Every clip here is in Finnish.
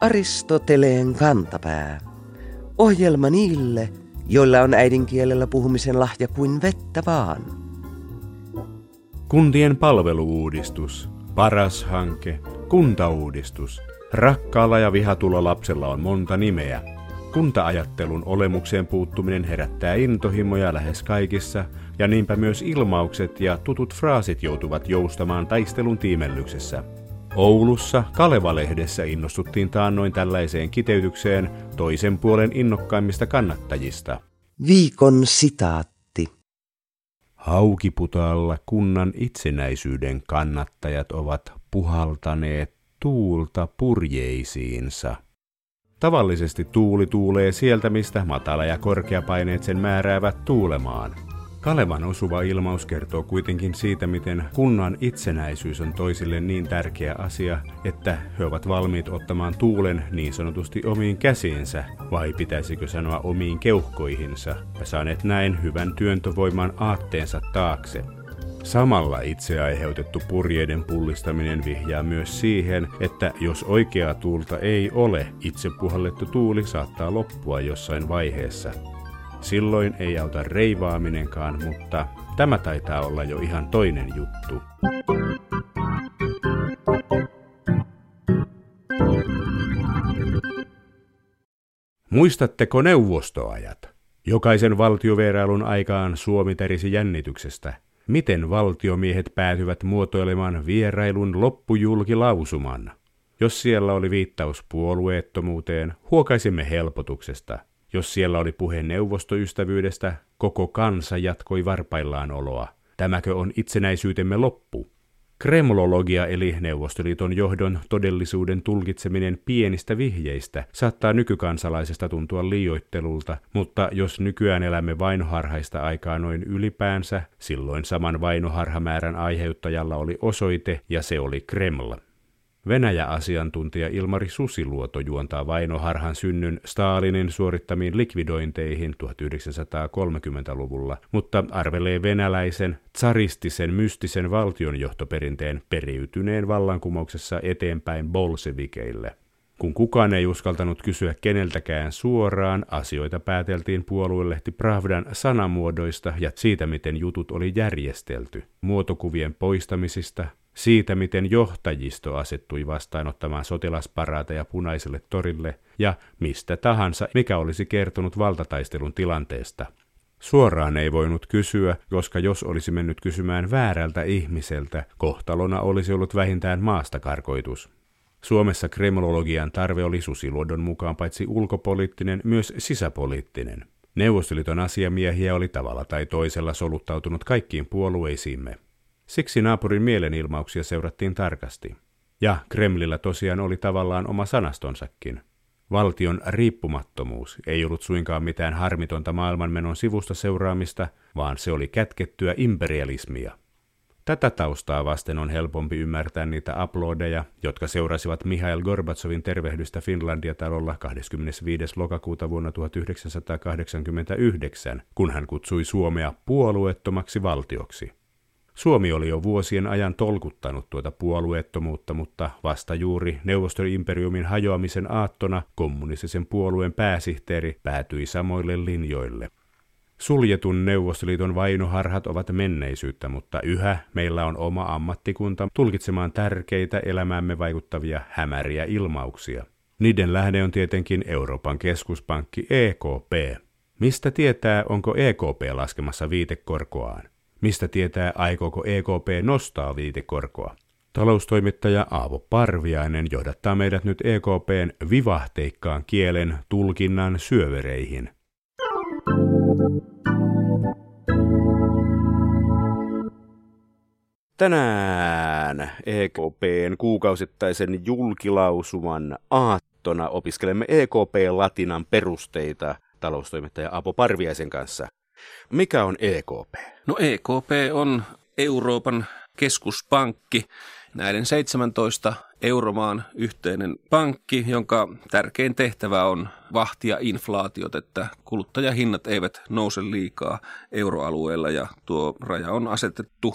Aristoteleen kantapää. Ohjelma niille, joilla on äidinkielellä puhumisen lahja kuin vettä vaan. Kuntien palveluuudistus, paras hanke, kuntauudistus. Rakkaalla ja vihatulla lapsella on monta nimeä. Kuntaajattelun olemukseen puuttuminen herättää intohimoja lähes kaikissa, ja niinpä myös ilmaukset ja tutut fraasit joutuvat joustamaan taistelun tiimellyksessä. Oulussa Kaleva-lehdessä innostuttiin taannoin tällaiseen kiteytykseen toisen puolen innokkaimmista kannattajista. Viikon sitaatti. Haukiputaalla kunnan itsenäisyyden kannattajat ovat puhaltaneet tuulta purjeisiinsa. Tavallisesti tuuli tuulee sieltä, mistä matala- ja korkeapaineet sen määräävät tuulemaan – Kalevan osuva ilmaus kertoo kuitenkin siitä, miten kunnan itsenäisyys on toisille niin tärkeä asia, että he ovat valmiit ottamaan tuulen niin sanotusti omiin käsiinsä, vai pitäisikö sanoa omiin keuhkoihinsa, ja saaneet näin hyvän työntövoiman aatteensa taakse. Samalla itse aiheutettu purjeiden pullistaminen vihjaa myös siihen, että jos oikeaa tuulta ei ole, itse puhallettu tuuli saattaa loppua jossain vaiheessa. Silloin ei auta reivaaminenkaan, mutta tämä taitaa olla jo ihan toinen juttu. Muistatteko neuvostoajat? Jokaisen valtiovierailun aikaan Suomi terisi jännityksestä. Miten valtiomiehet päätyvät muotoilemaan vierailun loppujulkilausuman? Jos siellä oli viittaus puolueettomuuteen, huokaisimme helpotuksesta – jos siellä oli puhe neuvostoystävyydestä, koko kansa jatkoi varpaillaan oloa. Tämäkö on itsenäisyytemme loppu? Kremlologia eli Neuvostoliiton johdon todellisuuden tulkitseminen pienistä vihjeistä saattaa nykykansalaisesta tuntua liioittelulta, mutta jos nykyään elämme vainoharhaista aikaa noin ylipäänsä, silloin saman vainoharhamäärän aiheuttajalla oli osoite ja se oli Kreml. Venäjä-asiantuntija Ilmari Susiluoto juontaa vainoharhan synnyn Stalinin suorittamiin likvidointeihin 1930-luvulla, mutta arvelee venäläisen, tsaristisen, mystisen valtionjohtoperinteen periytyneen vallankumouksessa eteenpäin bolsevikeille. Kun kukaan ei uskaltanut kysyä keneltäkään suoraan, asioita pääteltiin puoluelehti Pravdan sanamuodoista ja siitä, miten jutut oli järjestelty, muotokuvien poistamisista, siitä, miten johtajisto asettui vastaanottamaan sotilasparaateja punaiselle torille ja mistä tahansa, mikä olisi kertonut valtataistelun tilanteesta. Suoraan ei voinut kysyä, koska jos olisi mennyt kysymään väärältä ihmiseltä, kohtalona olisi ollut vähintään maastakarkoitus. Suomessa kremlologian tarve oli Susiluodon mukaan paitsi ulkopoliittinen, myös sisäpoliittinen. Neuvostoliiton asiamiehiä oli tavalla tai toisella soluttautunut kaikkiin puolueisiimme. Siksi naapurin mielenilmauksia seurattiin tarkasti. Ja Kremlillä tosiaan oli tavallaan oma sanastonsakin. Valtion riippumattomuus ei ollut suinkaan mitään harmitonta maailmanmenon sivusta seuraamista, vaan se oli kätkettyä imperialismia. Tätä taustaa vasten on helpompi ymmärtää niitä aplodeja, jotka seurasivat Mihail Gorbatsovin tervehdystä Finlandia-talolla 25. lokakuuta vuonna 1989, kun hän kutsui Suomea puolueettomaksi valtioksi. Suomi oli jo vuosien ajan tolkuttanut tuota puolueettomuutta, mutta vasta juuri Neuvostoimperiumin hajoamisen aattona kommunistisen puolueen pääsihteeri päätyi samoille linjoille. Suljetun Neuvostoliiton vainoharhat ovat menneisyyttä, mutta yhä meillä on oma ammattikunta tulkitsemaan tärkeitä elämäämme vaikuttavia hämäriä ilmauksia. Niiden lähde on tietenkin Euroopan keskuspankki EKP. Mistä tietää, onko EKP laskemassa viitekorkoaan? Mistä tietää, aikooko EKP nostaa viitekorkoa? Taloustoimittaja Aavo Parviainen johdattaa meidät nyt EKPn vivahteikkaan kielen tulkinnan syövereihin. Tänään EKPn kuukausittaisen julkilausuman aattona opiskelemme EKP-latinan perusteita taloustoimittaja Apo Parviaisen kanssa. Mikä on EKP? No EKP on Euroopan keskuspankki, näiden 17 euromaan yhteinen pankki, jonka tärkein tehtävä on vahtia inflaatiot, että kuluttajahinnat eivät nouse liikaa euroalueella ja tuo raja on asetettu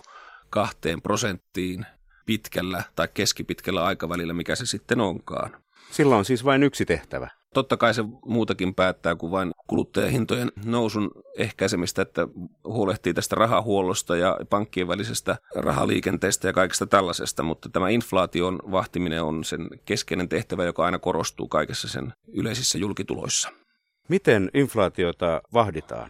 kahteen prosenttiin pitkällä tai keskipitkällä aikavälillä, mikä se sitten onkaan. Sillä on siis vain yksi tehtävä. Totta kai se muutakin päättää kuin vain kuluttajahintojen nousun ehkäisemistä, että huolehtii tästä rahahuollosta ja pankkien välisestä rahaliikenteestä ja kaikesta tällaisesta, mutta tämä inflaation vahtiminen on sen keskeinen tehtävä, joka aina korostuu kaikessa sen yleisissä julkituloissa. Miten inflaatiota vahditaan?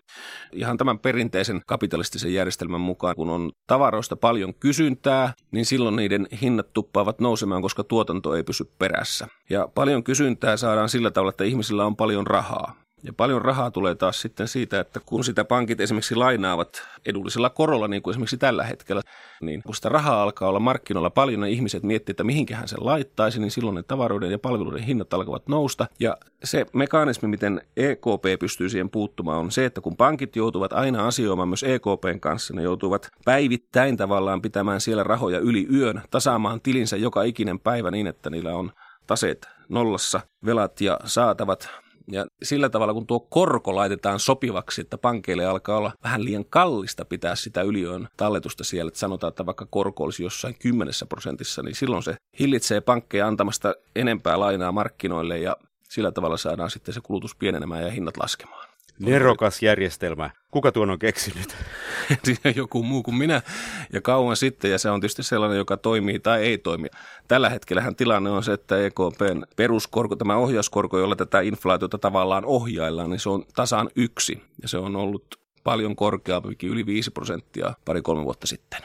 Ihan tämän perinteisen kapitalistisen järjestelmän mukaan, kun on tavaroista paljon kysyntää, niin silloin niiden hinnat tuppaavat nousemaan, koska tuotanto ei pysy perässä. Ja paljon kysyntää saadaan sillä tavalla, että ihmisillä on paljon rahaa. Ja paljon rahaa tulee taas sitten siitä, että kun sitä pankit esimerkiksi lainaavat edullisella korolla, niin kuin esimerkiksi tällä hetkellä, niin kun sitä rahaa alkaa olla markkinoilla paljon ja ihmiset miettii, että mihinkähän se laittaisi, niin silloin ne tavaroiden ja palveluiden hinnat alkavat nousta. Ja se mekanismi, miten EKP pystyy siihen puuttumaan, on se, että kun pankit joutuvat aina asioimaan myös EKPn kanssa, ne joutuvat päivittäin tavallaan pitämään siellä rahoja yli yön, tasaamaan tilinsä joka ikinen päivä niin, että niillä on taseet nollassa, velat ja saatavat ja sillä tavalla, kun tuo korko laitetaan sopivaksi, että pankeille alkaa olla vähän liian kallista pitää sitä yliön talletusta siellä, että sanotaan, että vaikka korko olisi jossain kymmenessä prosentissa, niin silloin se hillitsee pankkeja antamasta enempää lainaa markkinoille ja sillä tavalla saadaan sitten se kulutus pienenemään ja hinnat laskemaan. Nerokas järjestelmä. Kuka tuon on keksinyt? Joku muu kuin minä ja kauan sitten ja se on tietysti sellainen, joka toimii tai ei toimi. Tällä hetkellähän tilanne on se, että EKPn peruskorko, tämä ohjauskorko, jolla tätä inflaatiota tavallaan ohjaillaan, niin se on tasaan yksi ja se on ollut paljon korkeampi, yli 5 prosenttia pari-kolme vuotta sitten.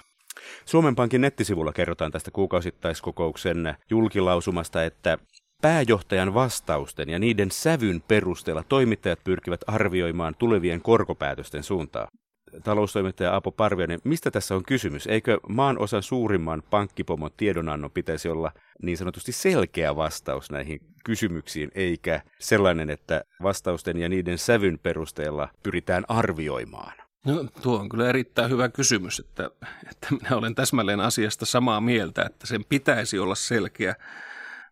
Suomen Pankin nettisivulla kerrotaan tästä kuukausittaiskokouksen julkilausumasta, että Pääjohtajan vastausten ja niiden sävyn perusteella toimittajat pyrkivät arvioimaan tulevien korkopäätösten suuntaa. Taloustoimittaja Apo Parviainen, mistä tässä on kysymys? Eikö maan osan suurimman pankkipomon tiedonannon pitäisi olla niin sanotusti selkeä vastaus näihin kysymyksiin, eikä sellainen, että vastausten ja niiden sävyn perusteella pyritään arvioimaan? No, tuo on kyllä erittäin hyvä kysymys, että, että minä olen täsmälleen asiasta samaa mieltä, että sen pitäisi olla selkeä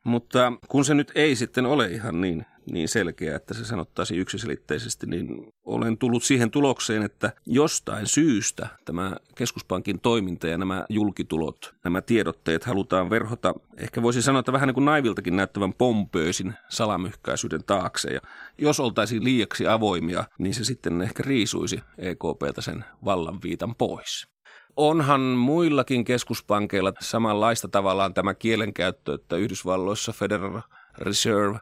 mutta kun se nyt ei sitten ole ihan niin, niin selkeä, että se sanottaisiin yksiselitteisesti, niin olen tullut siihen tulokseen, että jostain syystä tämä keskuspankin toiminta ja nämä julkitulot, nämä tiedotteet halutaan verhota, ehkä voisi sanoa, että vähän niin kuin naiviltakin näyttävän pompöösin salamyhkäisyyden taakse. Ja jos oltaisiin liiaksi avoimia, niin se sitten ehkä riisuisi EKPltä sen vallanviitan pois onhan muillakin keskuspankeilla samanlaista tavallaan tämä kielenkäyttö, että Yhdysvalloissa Federal Reserve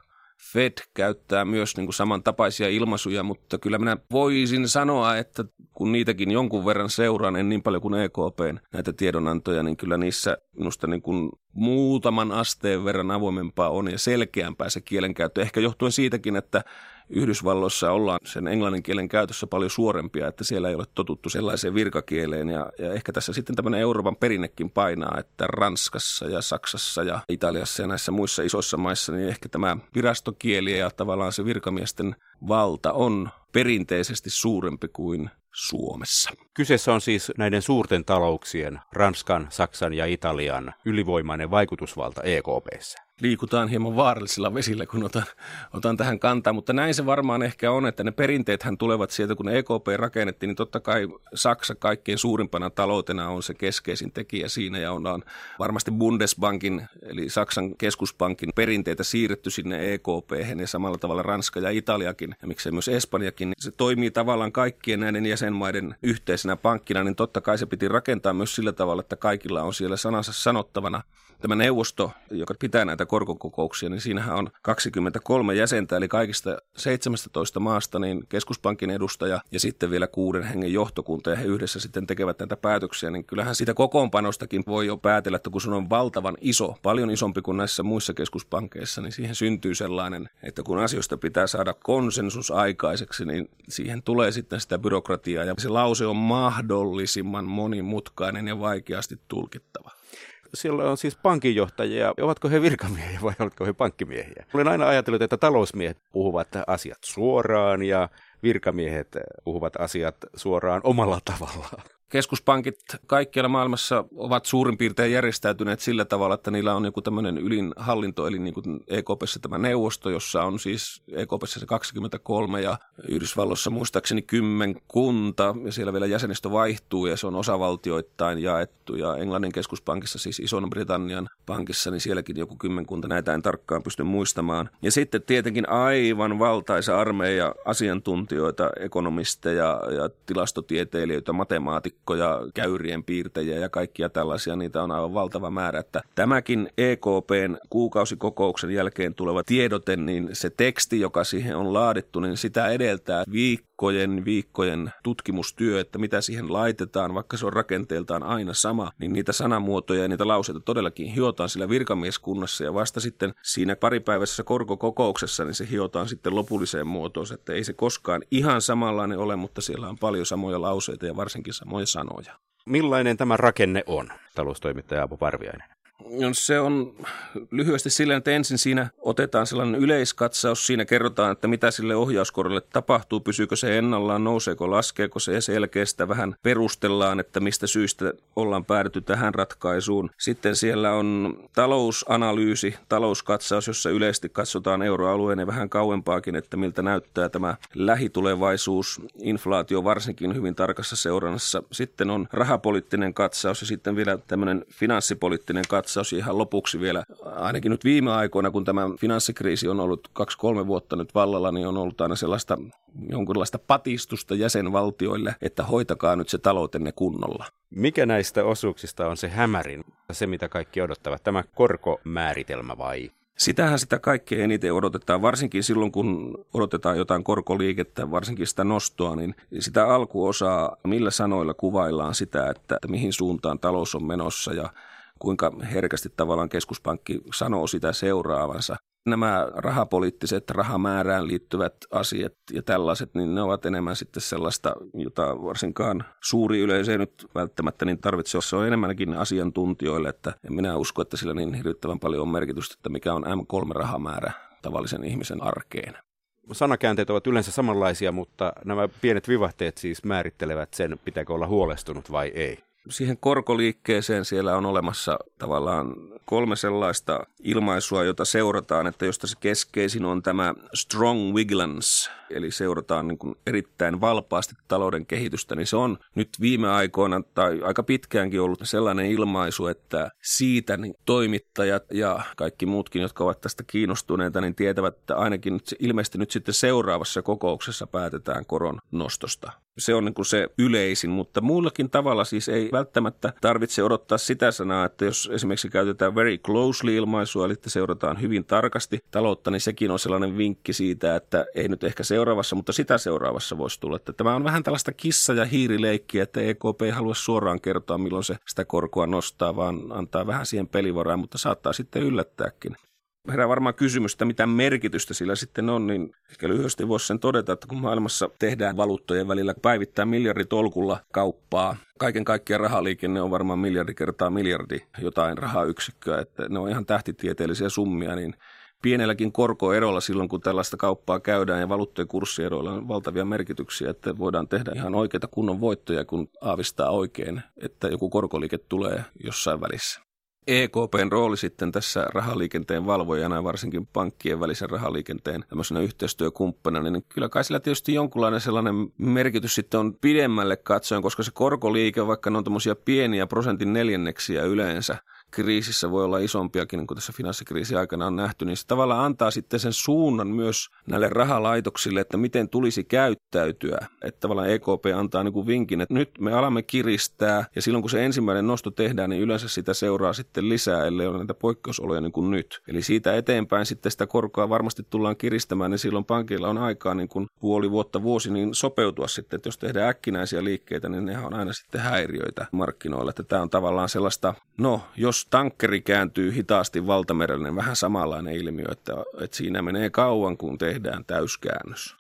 Fed käyttää myös niin kuin samantapaisia ilmaisuja, mutta kyllä minä voisin sanoa, että kun niitäkin jonkun verran seuraan, en niin paljon kuin EKP näitä tiedonantoja, niin kyllä niissä minusta niin kuin muutaman asteen verran avoimempaa on ja selkeämpää se kielenkäyttö. Ehkä johtuen siitäkin, että Yhdysvalloissa ollaan sen englannin kielen käytössä paljon suorempia, että siellä ei ole totuttu sellaiseen virkakieleen. Ja, ja ehkä tässä sitten tämmöinen Euroopan perinnekin painaa, että Ranskassa ja Saksassa ja Italiassa ja näissä muissa isoissa maissa, niin ehkä tämä virastokieli ja tavallaan se virkamiesten valta on perinteisesti suurempi kuin Suomessa. Kyseessä on siis näiden suurten talouksien, Ranskan, Saksan ja Italian, ylivoimainen vaikutusvalta EKPssä liikutaan hieman vaarallisilla vesillä, kun otan, otan tähän kantaa. Mutta näin se varmaan ehkä on, että ne perinteethän tulevat sieltä, kun EKP rakennettiin, niin totta kai Saksa kaikkein suurimpana taloutena on se keskeisin tekijä siinä ja ollaan varmasti Bundesbankin eli Saksan keskuspankin perinteitä siirretty sinne EKP ja samalla tavalla Ranska ja Italiakin ja miksei myös Espanjakin. Se toimii tavallaan kaikkien näiden jäsenmaiden yhteisenä pankkina, niin totta kai se piti rakentaa myös sillä tavalla, että kaikilla on siellä sanansa sanottavana tämä neuvosto, joka pitää näitä korkokokouksia, niin siinähän on 23 jäsentä, eli kaikista 17 maasta niin keskuspankin edustaja ja sitten vielä kuuden hengen johtokunta, ja he yhdessä sitten tekevät näitä päätöksiä, niin kyllähän siitä kokoonpanostakin voi jo päätellä, että kun se on valtavan iso, paljon isompi kuin näissä muissa keskuspankeissa, niin siihen syntyy sellainen, että kun asioista pitää saada konsensus aikaiseksi, niin siihen tulee sitten sitä byrokratiaa, ja se lause on mahdollisimman monimutkainen ja vaikeasti tulkittava siellä on siis pankinjohtajia. Ovatko he virkamiehiä vai ovatko he pankkimiehiä? Olen aina ajatellut, että talousmiehet puhuvat asiat suoraan ja virkamiehet puhuvat asiat suoraan omalla tavallaan. Keskuspankit kaikkialla maailmassa ovat suurin piirtein järjestäytyneet sillä tavalla, että niillä on joku tämmöinen ylin hallinto, eli niin kuin EKPssä tämä neuvosto, jossa on siis EKPssä se 23 ja Yhdysvalloissa muistaakseni kymmenkunta ja siellä vielä jäsenistö vaihtuu ja se on osavaltioittain jaettu ja Englannin keskuspankissa, siis Ison-Britannian pankissa, niin sielläkin joku kymmenkunta, näitä en tarkkaan pysty muistamaan. Ja sitten tietenkin aivan valtaisa armeija asiantuntijoita, ekonomisteja ja tilastotieteilijöitä, matemaatikkoja, käyrien piirtejä ja kaikkia tällaisia, niitä on aivan valtava määrä. Että tämäkin EKPn kuukausikokouksen jälkeen tuleva tiedote, niin se teksti, joka siihen on laadittu, niin sitä edeltää viikkojen, viikkojen tutkimustyö, että mitä siihen laitetaan, vaikka se on rakenteeltaan aina sama, niin niitä sanamuotoja ja niitä lauseita todellakin hiotaan sillä virkamieskunnassa ja vasta sitten siinä paripäiväisessä korkokokouksessa, niin se hiotaan sitten lopulliseen muotoon, että ei se koskaan ihan samanlainen ole, mutta siellä on paljon samoja lauseita ja varsinkin samoja sanoja. Millainen tämä rakenne on, taloustoimittaja Apu Parviainen? No, se on lyhyesti silleen, että ensin siinä otetaan sellainen yleiskatsaus. Siinä kerrotaan, että mitä sille ohjauskorolle tapahtuu, pysyykö se ennallaan, nouseeko, laskeeko se ja selkeästä vähän perustellaan, että mistä syystä ollaan päädytty tähän ratkaisuun. Sitten siellä on talousanalyysi, talouskatsaus, jossa yleisesti katsotaan euroalueen ja vähän kauempaakin, että miltä näyttää tämä lähitulevaisuus, inflaatio varsinkin hyvin tarkassa seurannassa. Sitten on rahapoliittinen katsaus ja sitten vielä tämmöinen finanssipoliittinen katsaus katsaus ihan lopuksi vielä, ainakin nyt viime aikoina, kun tämä finanssikriisi on ollut kaksi-kolme vuotta nyt vallalla, niin on ollut aina sellaista jonkinlaista patistusta jäsenvaltioille, että hoitakaa nyt se taloutenne kunnolla. Mikä näistä osuuksista on se hämärin, se mitä kaikki odottavat, tämä korkomääritelmä vai? Sitähän sitä kaikkein eniten odotetaan, varsinkin silloin kun odotetaan jotain korkoliikettä, varsinkin sitä nostoa, niin sitä alkuosaa, millä sanoilla kuvaillaan sitä, että, että mihin suuntaan talous on menossa ja kuinka herkästi tavallaan keskuspankki sanoo sitä seuraavansa. Nämä rahapoliittiset, rahamäärään liittyvät asiat ja tällaiset, niin ne ovat enemmän sitten sellaista, jota varsinkaan suuri yleisö ei nyt välttämättä niin tarvitse. Se on enemmänkin asiantuntijoille, että en minä usko, että sillä niin hirvittävän paljon on merkitystä, että mikä on M3-rahamäärä tavallisen ihmisen arkeen sanakäänteet ovat yleensä samanlaisia, mutta nämä pienet vivahteet siis määrittelevät sen, pitääkö olla huolestunut vai ei siihen korkoliikkeeseen siellä on olemassa tavallaan kolme sellaista ilmaisua, jota seurataan, että josta se keskeisin on tämä strong vigilance, eli seurataan niin kuin erittäin valpaasti talouden kehitystä, niin se on nyt viime aikoina tai aika pitkäänkin ollut sellainen ilmaisu, että siitä niin toimittajat ja kaikki muutkin, jotka ovat tästä kiinnostuneita, niin tietävät, että ainakin nyt, ilmeisesti nyt sitten seuraavassa kokouksessa päätetään koron nostosta. Se on niin kuin se yleisin, mutta muullakin tavalla siis ei välttämättä tarvitse odottaa sitä sanaa, että jos esimerkiksi käytetään very closely ilmaisua, eli että seurataan hyvin tarkasti taloutta, niin sekin on sellainen vinkki siitä, että ei nyt ehkä seuraavassa, mutta sitä seuraavassa voisi tulla. Että tämä on vähän tällaista kissa- ja hiirileikkiä, että EKP ei halua suoraan kertoa, milloin se sitä korkoa nostaa, vaan antaa vähän siihen pelivaraa, mutta saattaa sitten yllättääkin herää varmaan kysymys, että mitä merkitystä sillä sitten on, niin ehkä lyhyesti voisi sen todeta, että kun maailmassa tehdään valuuttojen välillä päivittää miljarditolkulla kauppaa, kaiken kaikkiaan rahaliikenne on varmaan miljardi kertaa miljardi jotain rahayksikköä, että ne on ihan tähtitieteellisiä summia, niin pienelläkin korkoerolla silloin, kun tällaista kauppaa käydään ja valuuttojen kurssieroilla on valtavia merkityksiä, että voidaan tehdä ihan oikeita kunnon voittoja, kun aavistaa oikein, että joku korkoliike tulee jossain välissä. EKPn rooli sitten tässä rahaliikenteen valvojana ja varsinkin pankkien välisen rahaliikenteen tämmöisenä yhteistyökumppanina, niin kyllä kai sillä tietysti jonkunlainen sellainen merkitys sitten on pidemmälle katsoen, koska se korkoliike, vaikka ne on tämmöisiä pieniä prosentin neljänneksiä yleensä, kriisissä voi olla isompiakin, niin kuin tässä finanssikriisin aikana on nähty, niin se tavallaan antaa sitten sen suunnan myös näille rahalaitoksille, että miten tulisi käyttäytyä. Että tavallaan EKP antaa niin kuin vinkin, että nyt me alamme kiristää, ja silloin kun se ensimmäinen nosto tehdään, niin yleensä sitä seuraa sitten lisää, ellei ole näitä poikkeusoloja niin kuin nyt. Eli siitä eteenpäin sitten sitä korkoa varmasti tullaan kiristämään, niin silloin pankilla on aikaa niin kuin puoli vuotta, vuosi, niin sopeutua sitten, että jos tehdään äkkinäisiä liikkeitä, niin ne on aina sitten häiriöitä markkinoilla. Että tämä on tavallaan sellaista, no jos tankkeri kääntyy hitaasti valtamerelle, niin vähän samanlainen ilmiö, että, että siinä menee kauan, kun tehdään täyskäännös.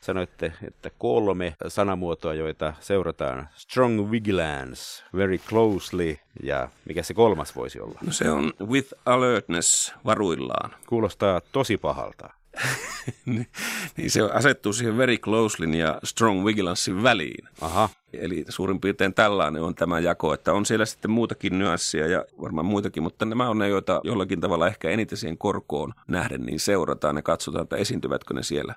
Sanoitte, että kolme sanamuotoa, joita seurataan. Strong vigilance, very closely ja mikä se kolmas voisi olla? No se on with alertness, varuillaan. Kuulostaa tosi pahalta. niin, niin se asettuu siihen very closelyn ja strong vigilancein väliin. Aha. Eli suurin piirtein tällainen on tämä jako, että on siellä sitten muutakin nyanssia ja varmaan muitakin, mutta nämä on ne, joita jollakin tavalla ehkä eniten siihen korkoon nähden niin seurataan ja katsotaan, että esiintyvätkö ne siellä.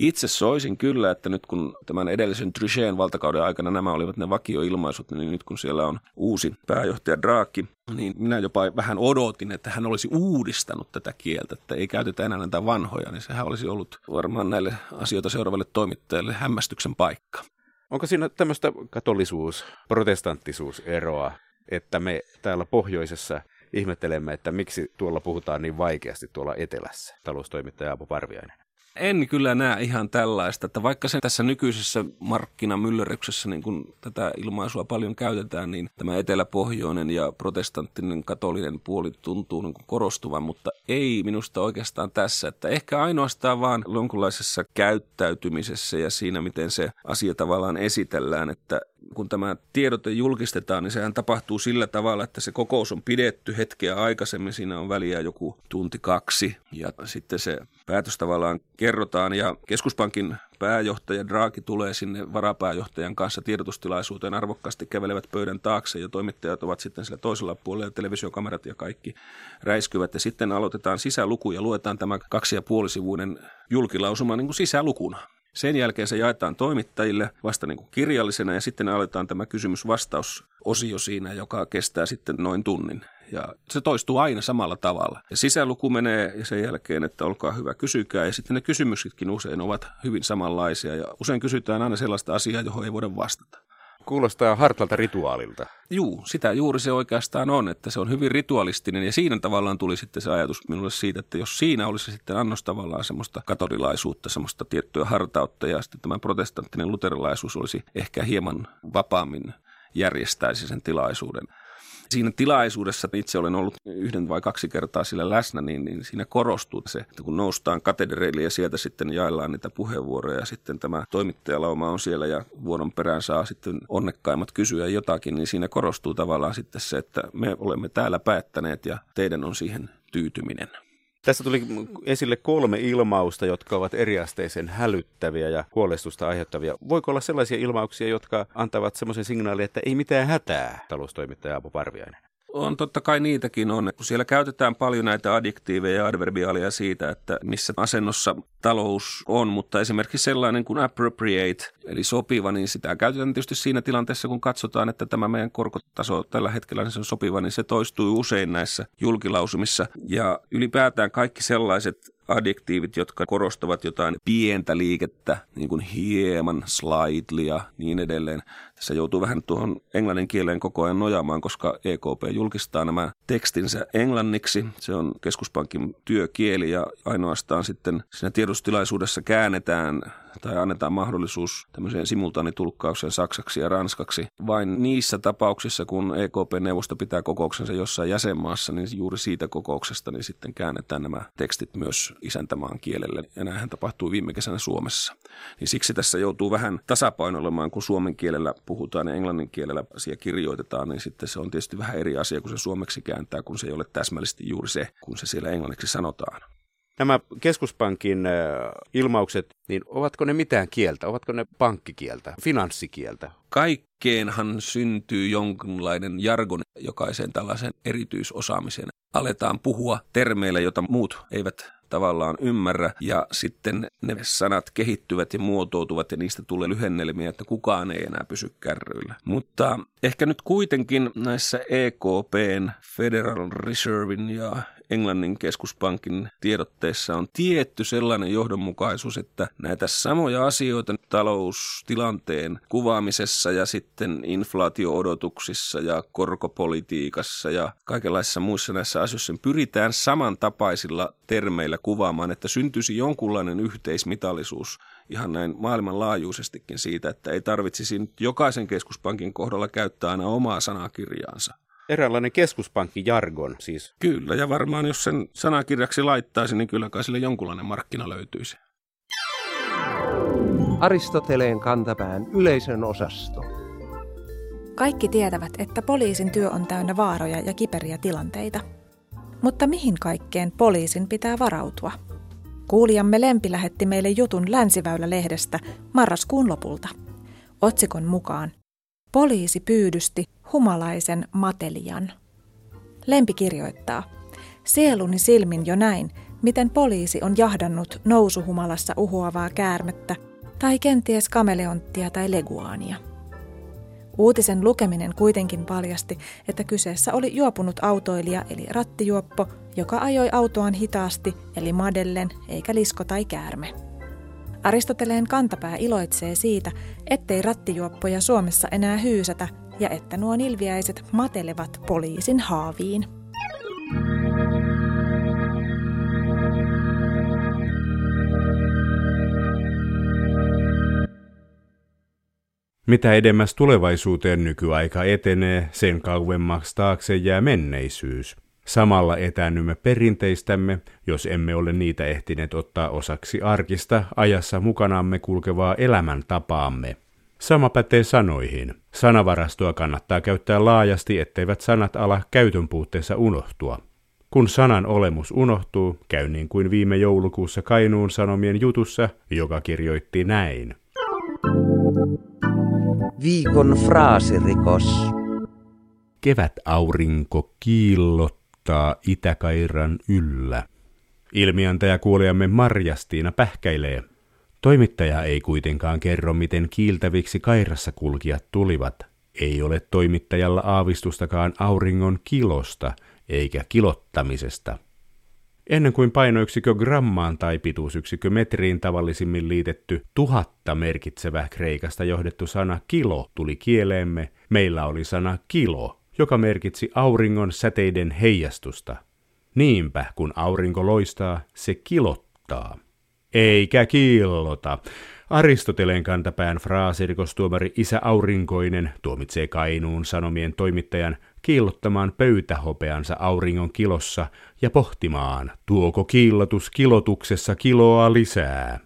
Itse soisin kyllä, että nyt kun tämän edellisen Trichén valtakauden aikana nämä olivat ne vakioilmaisut, niin nyt kun siellä on uusi pääjohtaja Draakki, niin minä jopa vähän odotin, että hän olisi uudistanut tätä kieltä, että ei käytetä enää näitä vanhoja, niin sehän olisi ollut varmaan näille asioita seuraavalle toimittajille hämmästyksen paikka. Onko siinä tämmöistä katolisuus, protestanttisuus eroa, että me täällä pohjoisessa ihmettelemme, että miksi tuolla puhutaan niin vaikeasti tuolla etelässä, taloustoimittaja Apo Parviainen? En kyllä näe ihan tällaista, että vaikka se tässä nykyisessä markkinamyllerryksessä niin kun tätä ilmaisua paljon käytetään, niin tämä eteläpohjoinen ja protestanttinen katolinen puoli tuntuu niin korostuvan, mutta ei minusta oikeastaan tässä, että ehkä ainoastaan vaan jonkunlaisessa käyttäytymisessä ja siinä, miten se asia tavallaan esitellään, että kun tämä tiedote julkistetaan, niin sehän tapahtuu sillä tavalla, että se kokous on pidetty hetkeä aikaisemmin, siinä on väliä joku tunti kaksi. Ja sitten se päätös tavallaan kerrotaan. Ja keskuspankin pääjohtaja Draghi tulee sinne varapääjohtajan kanssa tiedotustilaisuuteen, arvokkaasti kävelevät pöydän taakse. Ja toimittajat ovat sitten sillä toisella puolella ja televisiokamerat ja kaikki räiskyvät. Ja sitten aloitetaan sisäluku ja luetaan tämä kaksi ja puolisivuinen julkilausuma niin kuin sisälukuna. Sen jälkeen se jaetaan toimittajille vasta niin kuin kirjallisena ja sitten aletaan tämä kysymys-vastausosio siinä, joka kestää sitten noin tunnin. Ja se toistuu aina samalla tavalla. Ja sisäluku menee ja sen jälkeen, että olkaa hyvä, kysykää. Ja sitten ne kysymyksetkin usein ovat hyvin samanlaisia ja usein kysytään aina sellaista asiaa, johon ei voida vastata. Kuulostaa hartalta rituaalilta. Juu, sitä juuri se oikeastaan on, että se on hyvin ritualistinen ja siinä tavallaan tuli sitten se ajatus minulle siitä, että jos siinä olisi sitten annos tavallaan semmoista katolilaisuutta, semmoista tiettyä hartautta ja sitten tämä protestanttinen luterilaisuus olisi ehkä hieman vapaammin järjestäisi sen tilaisuuden siinä tilaisuudessa itse olen ollut yhden vai kaksi kertaa sillä läsnä, niin, niin siinä korostuu se, että kun noustaan katedreille ja sieltä sitten jaellaan niitä puheenvuoroja ja sitten tämä toimittajalauma on siellä ja vuoron perään saa sitten onnekkaimmat kysyä jotakin, niin siinä korostuu tavallaan sitten se, että me olemme täällä päättäneet ja teidän on siihen tyytyminen. Tässä tuli esille kolme ilmausta, jotka ovat eriasteisen hälyttäviä ja huolestusta aiheuttavia. Voiko olla sellaisia ilmauksia, jotka antavat semmoisen signaalin, että ei mitään hätää, taloustoimittaja Apu Parviainen? On totta kai niitäkin on. Siellä käytetään paljon näitä adjektiiveja ja adverbiaalia siitä, että missä asennossa talous on, mutta esimerkiksi sellainen kuin appropriate, eli sopiva, niin sitä käytetään tietysti siinä tilanteessa, kun katsotaan, että tämä meidän korkotaso tällä hetkellä niin se on sopiva, niin se toistuu usein näissä julkilausumissa. Ja ylipäätään kaikki sellaiset adjektiivit, jotka korostavat jotain pientä liikettä, niin kuin hieman, slightly ja niin edelleen. Tässä joutuu vähän tuohon englannin kieleen koko ajan nojaamaan, koska EKP julkistaa nämä tekstinsä englanniksi. Se on keskuspankin työkieli ja ainoastaan sitten siinä tiedostilaisuudessa käännetään tai annetaan mahdollisuus tämmöiseen simultaanitulkkaukseen saksaksi ja ranskaksi. Vain niissä tapauksissa, kun EKP-neuvosto pitää kokouksensa jossain jäsenmaassa, niin juuri siitä kokouksesta niin sitten käännetään nämä tekstit myös isäntämaan kielelle. Ja näinhän tapahtuu viime kesänä Suomessa. Niin siksi tässä joutuu vähän tasapainoilemaan, kun suomen kielellä puhutaan ja englannin kielellä asia kirjoitetaan, niin sitten se on tietysti vähän eri asia, kun se suomeksi kääntää, kun se ei ole täsmällisesti juuri se, kun se siellä englanniksi sanotaan. Nämä keskuspankin ilmaukset, niin ovatko ne mitään kieltä? Ovatko ne pankkikieltä, finanssikieltä? Kaikkeenhan syntyy jonkinlainen jargon jokaiseen tällaisen erityisosaamiseen. Aletaan puhua termeillä, joita muut eivät tavallaan ymmärrä ja sitten ne sanat kehittyvät ja muotoutuvat ja niistä tulee lyhennelmiä, että kukaan ei enää pysy kärryillä. Mutta ehkä nyt kuitenkin näissä EKPn, Federal Reservein ja Englannin keskuspankin tiedotteessa on tietty sellainen johdonmukaisuus, että näitä samoja asioita taloustilanteen kuvaamisessa ja sitten inflaatioodotuksissa ja korkopolitiikassa ja kaikenlaisissa muissa näissä asioissa pyritään samantapaisilla termeillä kuvaamaan, että syntyisi jonkunlainen yhteismitallisuus ihan näin maailmanlaajuisestikin siitä, että ei tarvitsisi nyt jokaisen keskuspankin kohdalla käyttää aina omaa sanakirjaansa eräänlainen keskuspankkijargon siis. Kyllä, ja varmaan jos sen sanakirjaksi laittaisi, niin kyllä kai sille jonkunlainen markkina löytyisi. Aristoteleen kantapään yleisön osasto. Kaikki tietävät, että poliisin työ on täynnä vaaroja ja kiperiä tilanteita. Mutta mihin kaikkeen poliisin pitää varautua? Kuulijamme Lempi lähetti meille jutun Länsiväylä-lehdestä marraskuun lopulta. Otsikon mukaan Poliisi pyydysti humalaisen Matelian. Lempi kirjoittaa, Sieluni silmin jo näin, miten poliisi on jahdannut nousuhumalassa uhoavaa käärmettä tai kenties kameleonttia tai leguaania. Uutisen lukeminen kuitenkin paljasti, että kyseessä oli juopunut autoilija eli rattijuoppo, joka ajoi autoaan hitaasti eli madellen eikä lisko tai käärme. Aristoteleen kantapää iloitsee siitä, ettei rattijuoppoja Suomessa enää hyysätä ja että nuo nilviäiset matelevat poliisin haaviin. Mitä edemmäs tulevaisuuteen nykyaika etenee, sen kauemmaksi taakse jää menneisyys. Samalla etäännymme perinteistämme, jos emme ole niitä ehtineet ottaa osaksi arkista ajassa mukanamme kulkevaa elämäntapaamme. Sama pätee sanoihin. Sanavarastoa kannattaa käyttää laajasti, etteivät sanat ala käytön puutteessa unohtua. Kun sanan olemus unohtuu, käy niin kuin viime joulukuussa Kainuun Sanomien jutussa, joka kirjoitti näin. Viikon fraasirikos. Kevät aurinko kiillottaa Itäkairan yllä. Ilmiantaja kuulijamme Marjastiina pähkäilee. Toimittaja ei kuitenkaan kerro, miten kiiltäviksi Kairassa kulkijat tulivat. Ei ole toimittajalla aavistustakaan auringon kilosta eikä kilottamisesta. Ennen kuin painoyksikö grammaan tai pituusyksikkö metriin tavallisimmin liitetty tuhatta merkitsevä kreikasta johdettu sana kilo tuli kieleemme, meillä oli sana kilo, joka merkitsi auringon säteiden heijastusta. Niinpä, kun aurinko loistaa, se kilottaa. Eikä kiillota. Aristoteleen kantapään fraasirikostuomari Isä Aurinkoinen tuomitsee Kainuun sanomien toimittajan kiillottamaan pöytähopeansa auringon kilossa ja pohtimaan, tuoko kiillotus kilotuksessa kiloa lisää.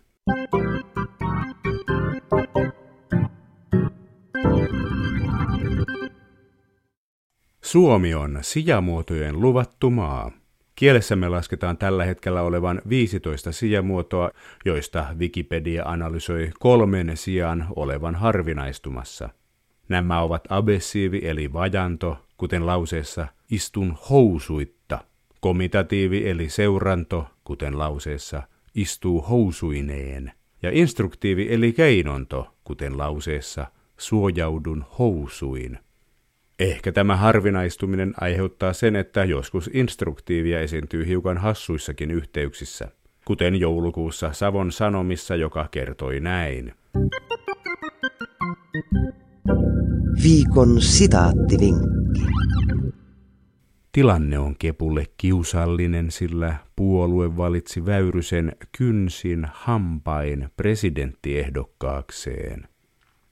Suomi on sijamuotojen luvattu maa. Kielessämme lasketaan tällä hetkellä olevan 15 sijamuotoa, joista Wikipedia analysoi kolmen sijaan olevan harvinaistumassa. Nämä ovat abessiivi eli vajanto, kuten lauseessa istun housuitta, komitatiivi eli seuranto, kuten lauseessa istuu housuineen, ja instruktiivi eli keinonto, kuten lauseessa suojaudun housuin. Ehkä tämä harvinaistuminen aiheuttaa sen, että joskus instruktiivia esiintyy hiukan hassuissakin yhteyksissä, kuten joulukuussa Savon Sanomissa, joka kertoi näin. Viikon sitaattivinkki. Tilanne on Kepulle kiusallinen, sillä puolue valitsi Väyrysen kynsin hampain presidenttiehdokkaakseen.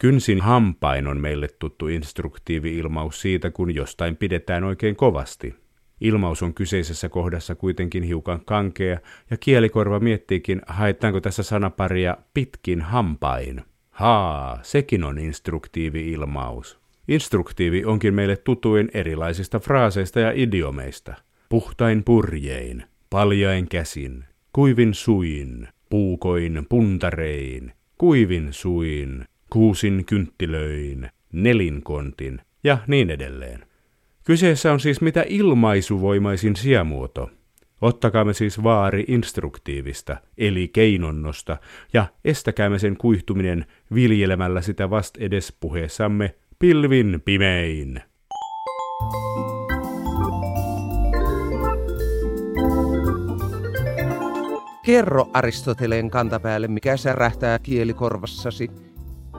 Kynsin hampain on meille tuttu instruktiivi-ilmaus siitä, kun jostain pidetään oikein kovasti. Ilmaus on kyseisessä kohdassa kuitenkin hiukan kankea, ja kielikorva miettiikin, haetaanko tässä sanaparia pitkin hampain. Haa, sekin on instruktiivi-ilmaus. Instruktiivi onkin meille tutuin erilaisista fraaseista ja idiomeista. Puhtain purjein, paljain käsin, kuivin suin, puukoin puntarein, kuivin suin, kuusin kynttilöin, nelinkontin ja niin edelleen. Kyseessä on siis mitä ilmaisuvoimaisin sijamuoto. Ottakaamme siis vaari instruktiivista, eli keinonnosta, ja estäkäämme sen kuihtuminen viljelemällä sitä vast edes puheessamme pilvin pimein. Kerro Aristoteleen kantapäälle, mikä särähtää kielikorvassasi.